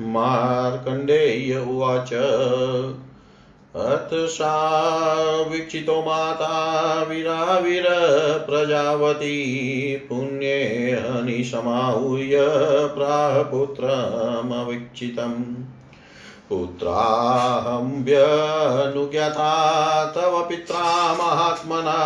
मार्कण्डेय उवाच। अथ सा वीक्षितो माता विराविरप्रजावती पुण्येऽनिशमाहूय प्रापुत्रमवीक्षितम् पुत्राहं तव पित्रा महात्मना,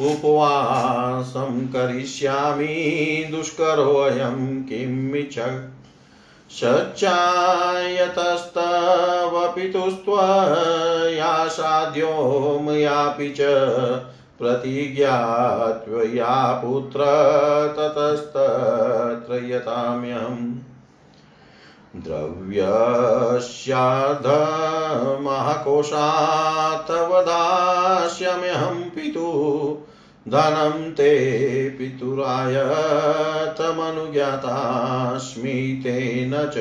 उपवासं करिष्यामि दुष्करोऽयं किमिच्छ सच्चायतस्तव पितुस्त्वया साध्यो मयापि च प्रतिज्ञात्वया पुत्र ततस्तत्र यताम्यहम् द्रव्यस्याधमहाकोशात् वदास्यम्यहं पितुः। धनं ते पितुराय, तमनुज्ञातास्मि तेन च।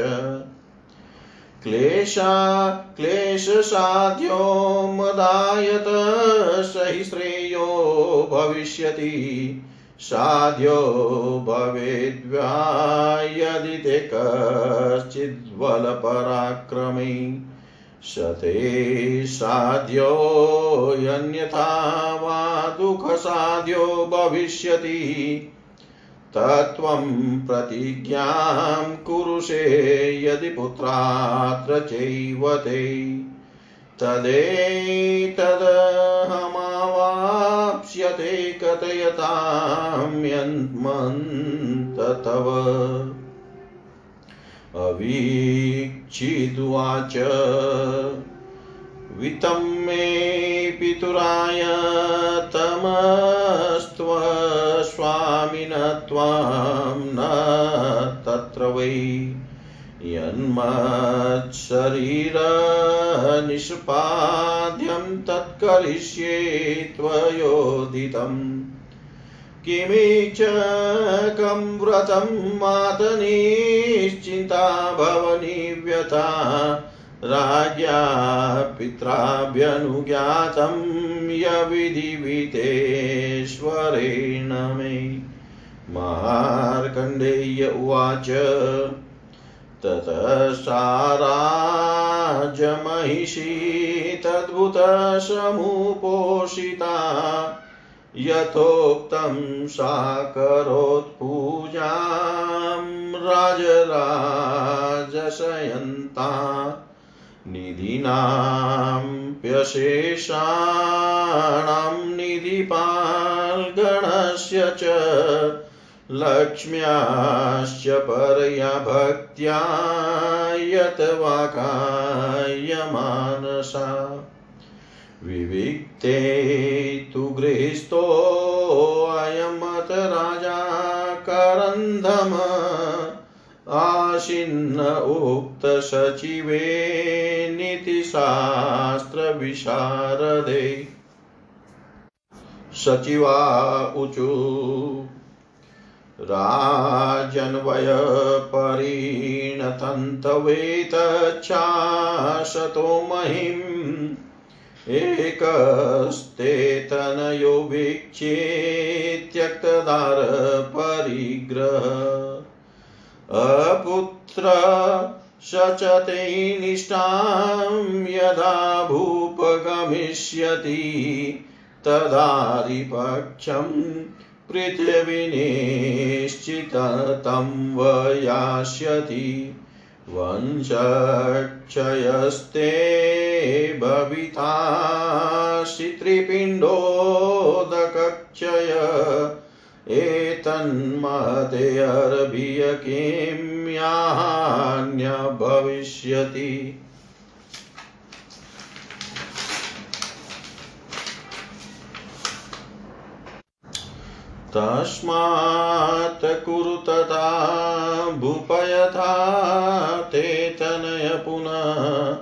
क्लेशा, क्लेशसाध्यो मदायत स हि श्रेयो भविष्यति। साध्यो भवेद्वा यदि ते कश्चिद्बलपराक्रमी शते साध्योऽन्यथा वा दुःखसाध्यो भविष्यति। तत्त्वं प्रतिज्ञां कुरुषे यदि पुत्रात्र चैव ते तदेतदहमावाप्स्यते कथयतां यन्मन्त तव अवीक्षिदुवाच वितं मे पितुराय तमस्त्वस्वामिन त्वां न तत्र वै यन्मत्शरीरनिष्पाद्यं तत्करिष्ये त्वयोदितम् किमीचकं व्रतं मातनिश्चिन्ता भवनिव्यथा राज्ञा पित्राभ्यनुज्ञातं यविधिवितेश्वरेण मे। मार्कण्डेय उवाच ततः साराजमहिषी तद्भुतसमुपोषिता यथोक्तं सा करोत्पूजां राजराजशयन्ता निधीनाम्प्यशेषाणां निधिपाल्गणस्य च लक्ष्म्याश्च परया भक्त्या यतवाकायमानसा विविक्ते तु गृहीस्थोऽयमत राजा करन्धम। आशिन्न उक्तसचिवे नीतिशास्त्रविशारदे सचिवा ऊचु राजन्वयपरिणतन्तवेतच्छासतो महिम्। एकस्तेतनयो वीक्ष्ये त्यक्तदारपरिग्रह अपुत्र स च ते निष्ठां यदा भूपगमिष्यति तदारिपक्षं पृथिवीनिश्चितं वयास्यति। वंशक्षयस्ते भवितासि त्रिपिण्डोदकक्षय एतन्मतेऽर्भिय किं यान्य भविष्यति। तस्मात् कुरु तथा भूपयथा ते तनय पुनः।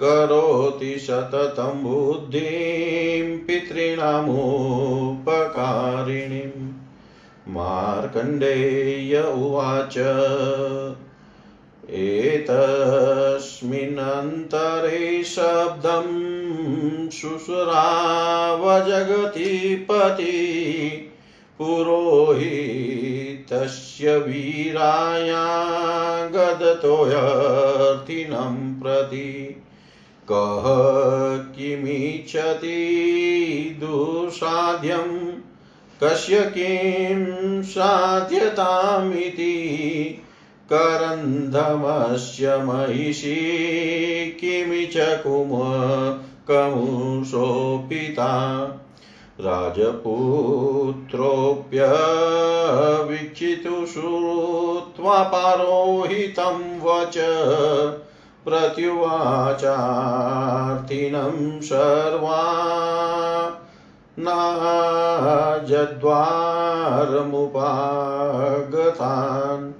करोति सततं बुद्धिं पितॄणामुपकारिणीम् मार्कण्डेय उवाच एतस्मिन्नन्तरे शब्दं शुश्रावजगतिपति पुरोहितस्य वीराया गदतोऽर्थिनं प्रति। कः किमिच्छति दुःसाध्यं? कस्य किं साध्यतामिति? करन्धमस्य महिषी किमि च कुम कमुषोपिता राजपुत्रोऽप्यवीक्षितु श्रुत्वा पारोहितं वच प्रत्युवाचार्थिनं सर्वा नाजद्वारमुपागतान्।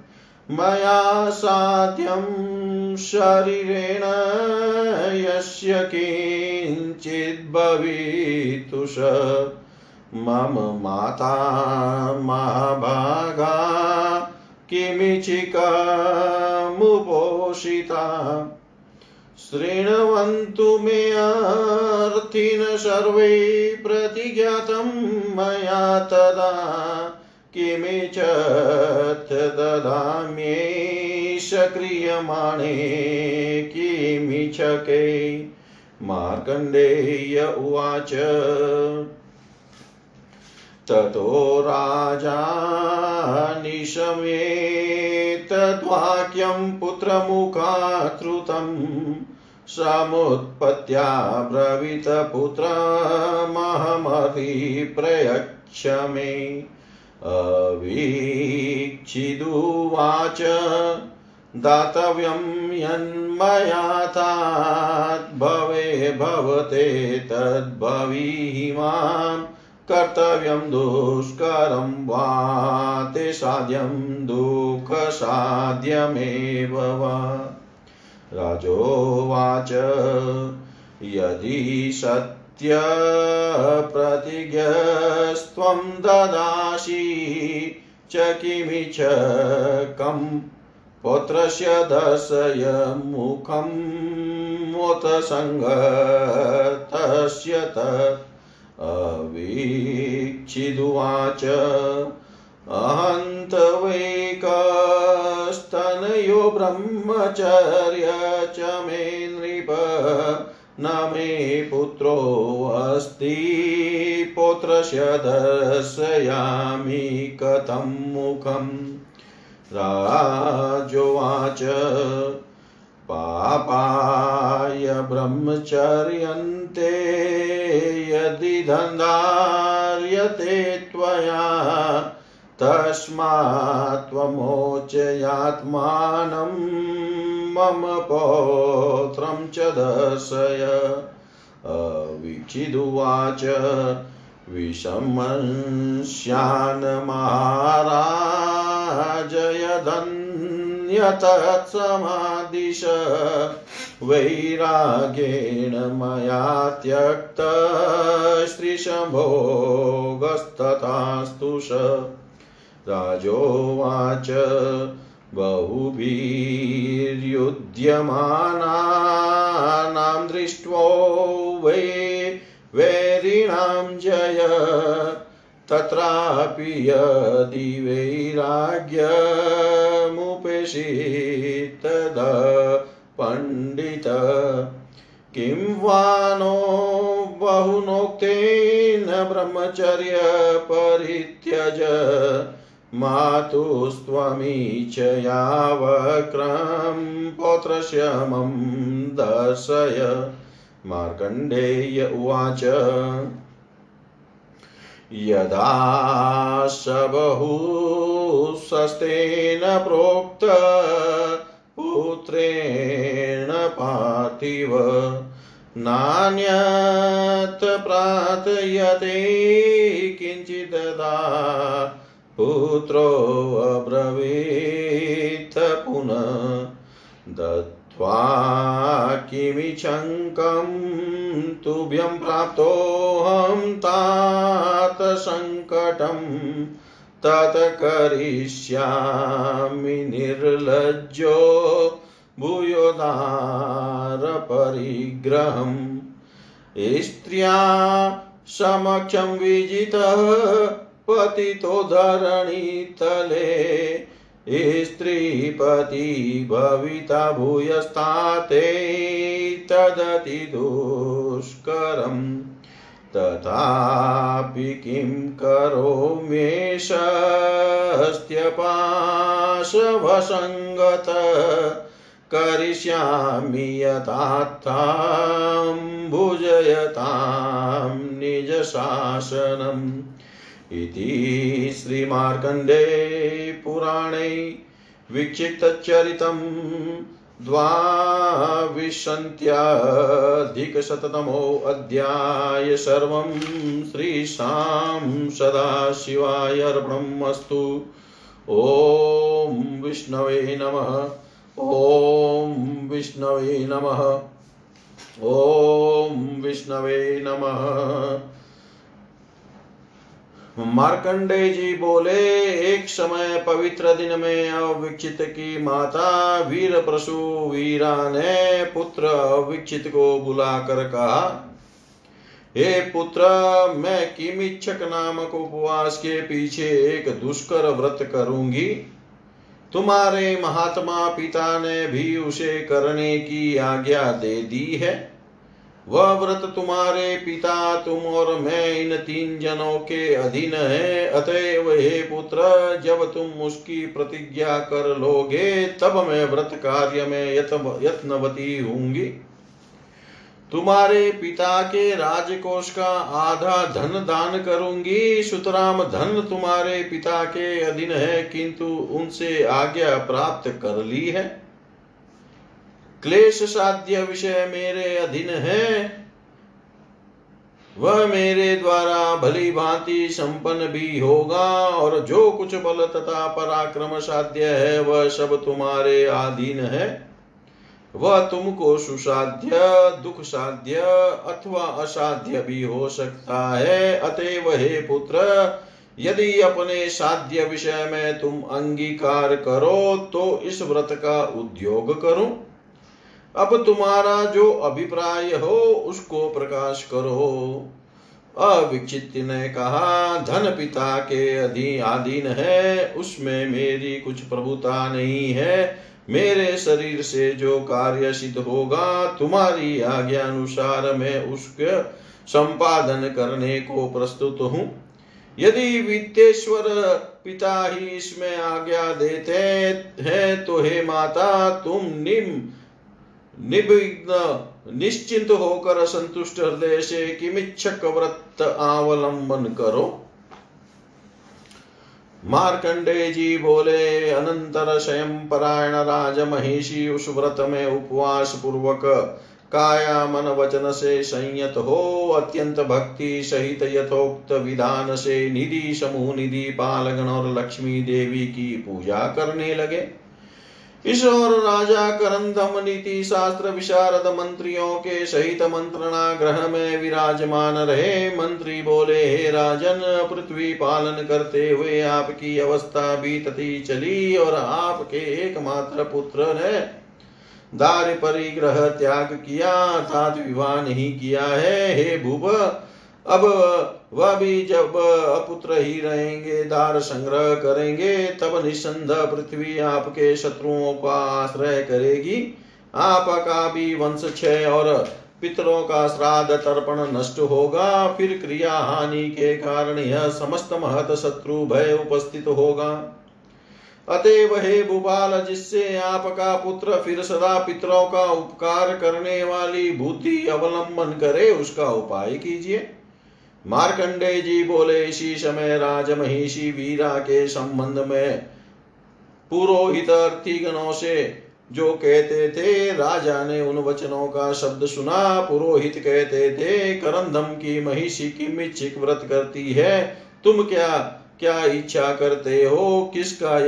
मया साध्यं शरीरेण यस्य किञ्चिद्भवितुष मम माता महाभागा किमिचिकमुपोषिता। शृण्वन्तु मे अर्थिन सर्वे प्रतिज्ञातं मया तदा किमि च ददाम्येष क्रियमाणे किमि च मार्कण्डेय उवाच। ततो राजा निशमेतद्वाक्यं पुत्रमुखाश्रुतं समुत्पत्त्या ब्रवीतपुत्रमहमधिप्रयच्छ मे। अवीक्षिदुवाच दातव्यं यन्मया ताद्भवे भवते तद्भवीमाम् कर्तव्यं दुष्करं वा ते साध्यं दुःखसाध्यमेव वा। राजोवाच यदि सत्यप्रतिज्ञस्त्वं ददासि च किमि? च कं पौत्रस्य दर्शय मुखं मोत सङ्गतस्य अवीक्षिदुवाच। अहन्तवैकस्तनयो ब्रह्मचर्य च मे नृप न मे पुत्रोऽस्ति पौत्रस्य दर्शयामि कथं मुखम् राजोवाच पापाय ब्रह्मचर्यन्ते यदि धन्धार्यते त्वया तस्मात् त्वमोचयात्मानं मम पौत्रं च दर्शय। अवीक्षिदुवाच विषमस्यान्माराजयदन्यतत्समादिश वैराग्येण मया त्यक्तस्त्रिशम्भोगस्तथास्तु स राजोवाच बहुभिर्युध्यमानानां दृष्ट्वो वै वैरिणां जय। तत्रापि यदि वैराग्यमुपेषि तद पण्डित, किं वा नो बहुनोक्तेन ब्रह्मचर्य परित्यज मातुस्त्वमीचयावक्रं पौत्रस्य मम दर्शय। मार्कण्डेय उवाच, यदा स बहुशस्तेन प्रोक्त पुत्रेण पार्थिव, नान्यत् प्रार्थयते किञ्चिददा पुत्रोऽब्रवीत् पुनः दत्त्वा किमिच्छङ्कं तुभ्यं प्राप्तोऽहं तात सङ्कटं तत् करिष्यामि निर्लज्जो भूयोदारपरिग्रहम्। स्त्रिया समक्षं विजितः पतितो धरणीतले स्त्रीपति भविता भूयस्ताते तदति दुष्करम्। तथापि किं करोम्येषस्त्यपाशवसङ्गत करिष्यामि यथात्थां निजशासनम्। इति श्रीमार्कण्डे पुराणे विक्षिप्तचरितं द्वाविंशत्यधिकशततमोऽध्याय सर्वं श्रीशां सदाशिवाय अर्पणम् अस्तु ॐ विष्णवे नमः। ॐ विष्णवे नमः। ॐ विष्णवे नमः। मार्कंडे जी बोले, एक समय पवित्र दिन में अविक्षित की माता वीर प्रसु वीरा ने पुत्र अविक्षित को बुलाकर कहा, हे पुत्र, मैं किमिच्छक नामक उपवास के पीछे एक दुष्कर व्रत करूँगी। तुम्हारे महात्मा पिता ने भी उसे करने की आज्ञा दे दी है। वह व्रत तुम्हारे पिता तुम और मैं इन तीन जनों के अधीन है। अतएव हे पुत्र, जब तुम उसकी प्रतिज्ञा कर लोगे, तब मैं व्रत कार्य में यत्नवती होंगी तुम्हारे पिता के राजकोष का आधा धन दान करूँगी। सुतराम धन तुम्हारे पिता के अधीन है, किंतु उनसे आज्ञा प्राप्त कर ली है। क्लेश साध्य विषय मेरे अधीन है। वह मेरे द्वारा भली भांति संपन्न भी होगा और जो कुछ बल तथा पराक्रम साध्य है, वह सब तुम्हारे अधीन है। वह तुमको सुसाध्य, दुख साध्य अथवा असाध्य भी हो सकता है। अतएव हे पुत्र, यदि अपने साध्य विषय में तुम अंगीकार करो तो इस व्रत का उद्योग करो। अब तुम्हारा जो अभिप्राय हो, उसको प्रकाश करो। अविक्षित ने कहा, धन पिता के अधीन है, उसमें मेरी कुछ प्रभुता नहीं है। मेरे शरीर से जो कार्य सिद्ध होगा, तुम्हारी आज्ञा अनुसार मैं उसके संपादन करने को प्रस्तुत हूँ। यदि वित्तेश्वर पिता ही इसमें आज्ञा देते हैं तो हे माता, तुम निम निविघ्न निश्चिंत होकर संतुष्ट हृदय से किमिच्छक व्रत अवलंबन करो। मार्कंडे जी बोले, अनंतर स्वयं परायण राज महिषी उस व्रत में उपवास पूर्वक काया मन वचन से संयत हो, अत्यंत भक्ति सहित यथोक्त विधान से निधि समूह निधि पालगण और लक्ष्मी देवी की पूजा करने लगे। इस और राजा करंदम नीति शास्त्र विशारद मंत्रियों के सहित मंत्रणा ग्रह में विराजमान रहे मंत्री बोले, हे राजन, पृथ्वी पालन करते हुए आपकी अवस्था बीतती चली और आपके एकमात्र पुत्र ने दार परिग्रह त्याग किया, अर्थात विवाह नहीं किया है। हे भूप, अब वह भी जब अपुत्र ही रहेंगे दार संग्रह करेंगे, तब निसंद पृथ्वी आपके शत्रुओं का आश्रय करेगी। आपका भी वंश क्षय और पितरों का श्राद्ध तर्पण नष्ट होगा। फिर क्रिया हानि के कारण यह समस्त महत शत्रु भय उपस्थित होगा। अतएव हे भूपाल, जिससे आपका पुत्र फिर सदा पितरों का उपकार करने वाली बुद्धि अवलंबन करे, उसका उपाय कीजिए। मार्कंडे जी बोले, इसी समय राजमहिषी वीरा के संबंध में पुरोहित गणों से जो कहते थे, राजा ने उन वचनों का शब्द सुना। पुरोहित कहते थे, करंदम की महिषी की मिच्छिक व्रत करती है। तुम क्या क्या इच्छा करते हो? किसका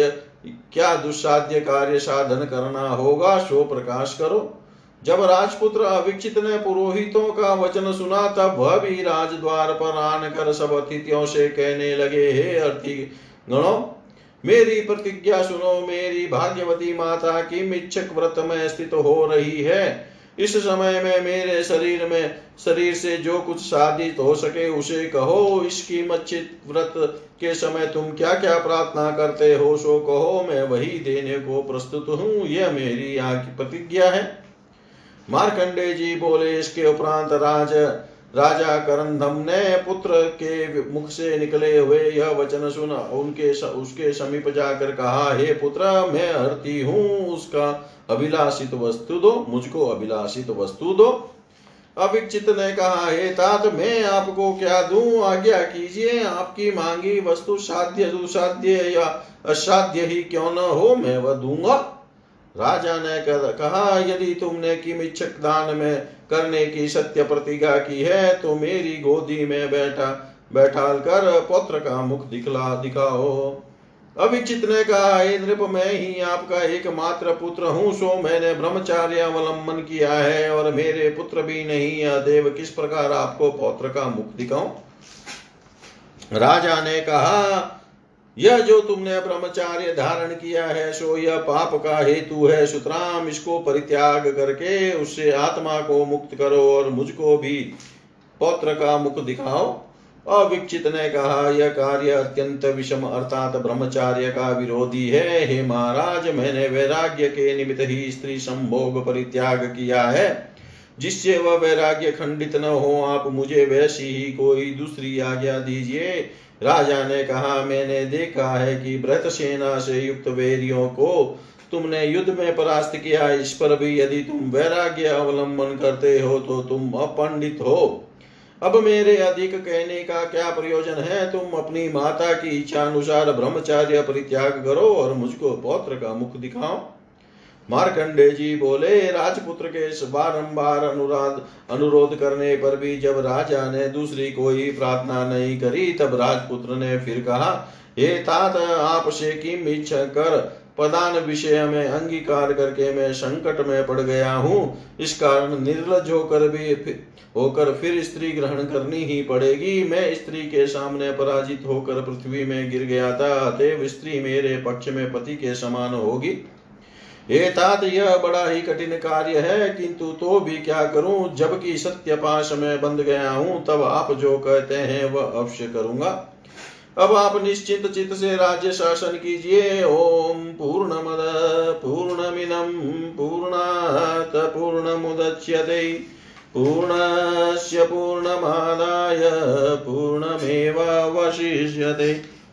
क्या दुस्साध्य कार्य साधन करना होगा? सो प्रकाश करो। जब राजपुत्र अविक्षित ने पुरोहितों का वचन सुना, तब वह भी राजद्वार पर आन कर सब अतिथियों से कहने लगे, हे अर्थी गणों, मेरी प्रतिज्ञा सुनो। मेरी भाग्यवती माता की मिच्छक व्रत में स्थित हो रही है। इस समय में मेरे शरीर में, शरीर से जो कुछ साधित हो सके उसे कहो। इसकी मच्छित व्रत के समय तुम क्या क्या प्रार्थना करते हो, सो कहो, मैं वही देने को प्रस्तुत हूँ। यह मेरी आगे प्रतिज्ञा है। मार्कंडे जी बोले, इसके उपरांत राज, राजा करंधम ने पुत्र के मुख से निकले हुए यह वचन सुन। उनके उसके समीप जाकर कहा, हे पुत्र, मैं हरती हूँ, उसका अभिलाषित वस्तु दो, मुझको अभिलाषित वस्तु दो। अभिचित ने कहा, हे तात, मैं आपको क्या दूँ? आज्ञा कीजिए, आपकी मांगी वस्तु साध्य दुसाध्य या असाध्य ही क्यों न हो, मैं वह दूँगा। राजा ने कहा यदि तुमने किमिच्छक दान में करने की सत्य प्रतिज्ञा की है तो मेरी गोदी में बैठा बैठाल कर पुत्र का मुख दिखला, दिखाओ अभिचित ने कहा नृप, मैं ही आपका एकमात्र पुत्र हूँ, सो मैंने ब्रह्मचार्य अवलंबन किया है, और मेरे पुत्र भी नहीं है। देव, किस प्रकार आपको पौत्र का मुख दिखाऊँ राजा ने कहा यह जो तुमने ब्रह्मचार्य धारण किया है, सो यह पाप का हेतु है। सुतराम इसको परित्याग करके उससे आत्मा को मुक्त करो और मुझको भी पौत्र का मुख दिखाओ। अविक्षित ने कहा, यह कार्य अत्यंत विषम, अर्थात ब्रह्मचार्य का विरोधी है। हे महाराज, मैंने वैराग्य के निमित्त ही स्त्री संभोग परित्याग किया है। जिससे वह वैराग्य खंडित न हो, आप मुझे वैसी ही कोई दूसरी आज्ञा दीजिए। राजा ने कहा, मैंने देखा है कि व्रत सेना से युक्त वेरियों को तुमने युद्ध में परास्त किया। इस पर भी यदि तुम वैराग्य अवलंबन करते हो तो तुम अपंडित हो। अब मेरे अधिक कहने का क्या प्रयोजन है? तुम अपनी माता की इच्छा अनुसार ब्रह्मचार्य परित्याग करो और मुझको पौत्र का मुख दिखाओ। मार्कंडे जी बोले, राजपुत्र के बारंबार अनुराध, अनुरोध करने पर भी जब राजा ने दूसरी कोई प्रार्थना नहीं करी, तब राजपुत्र ने फिर कहा, हे तात आपसे किम इच्छा कर, प्रधान विषय में अंगीकार करके मैं संकट में पड़ गया हूँ। इस कारण निर्लज होकर भी होकर फिर स्त्री ग्रहण करनी ही पड़ेगी। मैं स्त्री के सामने पराजित होकर पृथ्वी में गिर गया था, अतएव स्त्री मेरे पक्ष में पति के समान होगी। हे तात, यह बड़ा ही कठिन कार्य है, किंतु तो भी क्या करूँ? जबकि सत्य पाश में बंद गया हूँ, तब आप जो कहते हैं, वह अवश्य करूँगा। अब आप निश्चित चित से राज्य शासन कीजिए। ओम पूर्ण मद पूर्ण पूर्णमिदम पूर्णात, पूर्णमुदच्यते। पूर्णस्य पूर्णमादाय, पूर्णमेवावशिष्यते।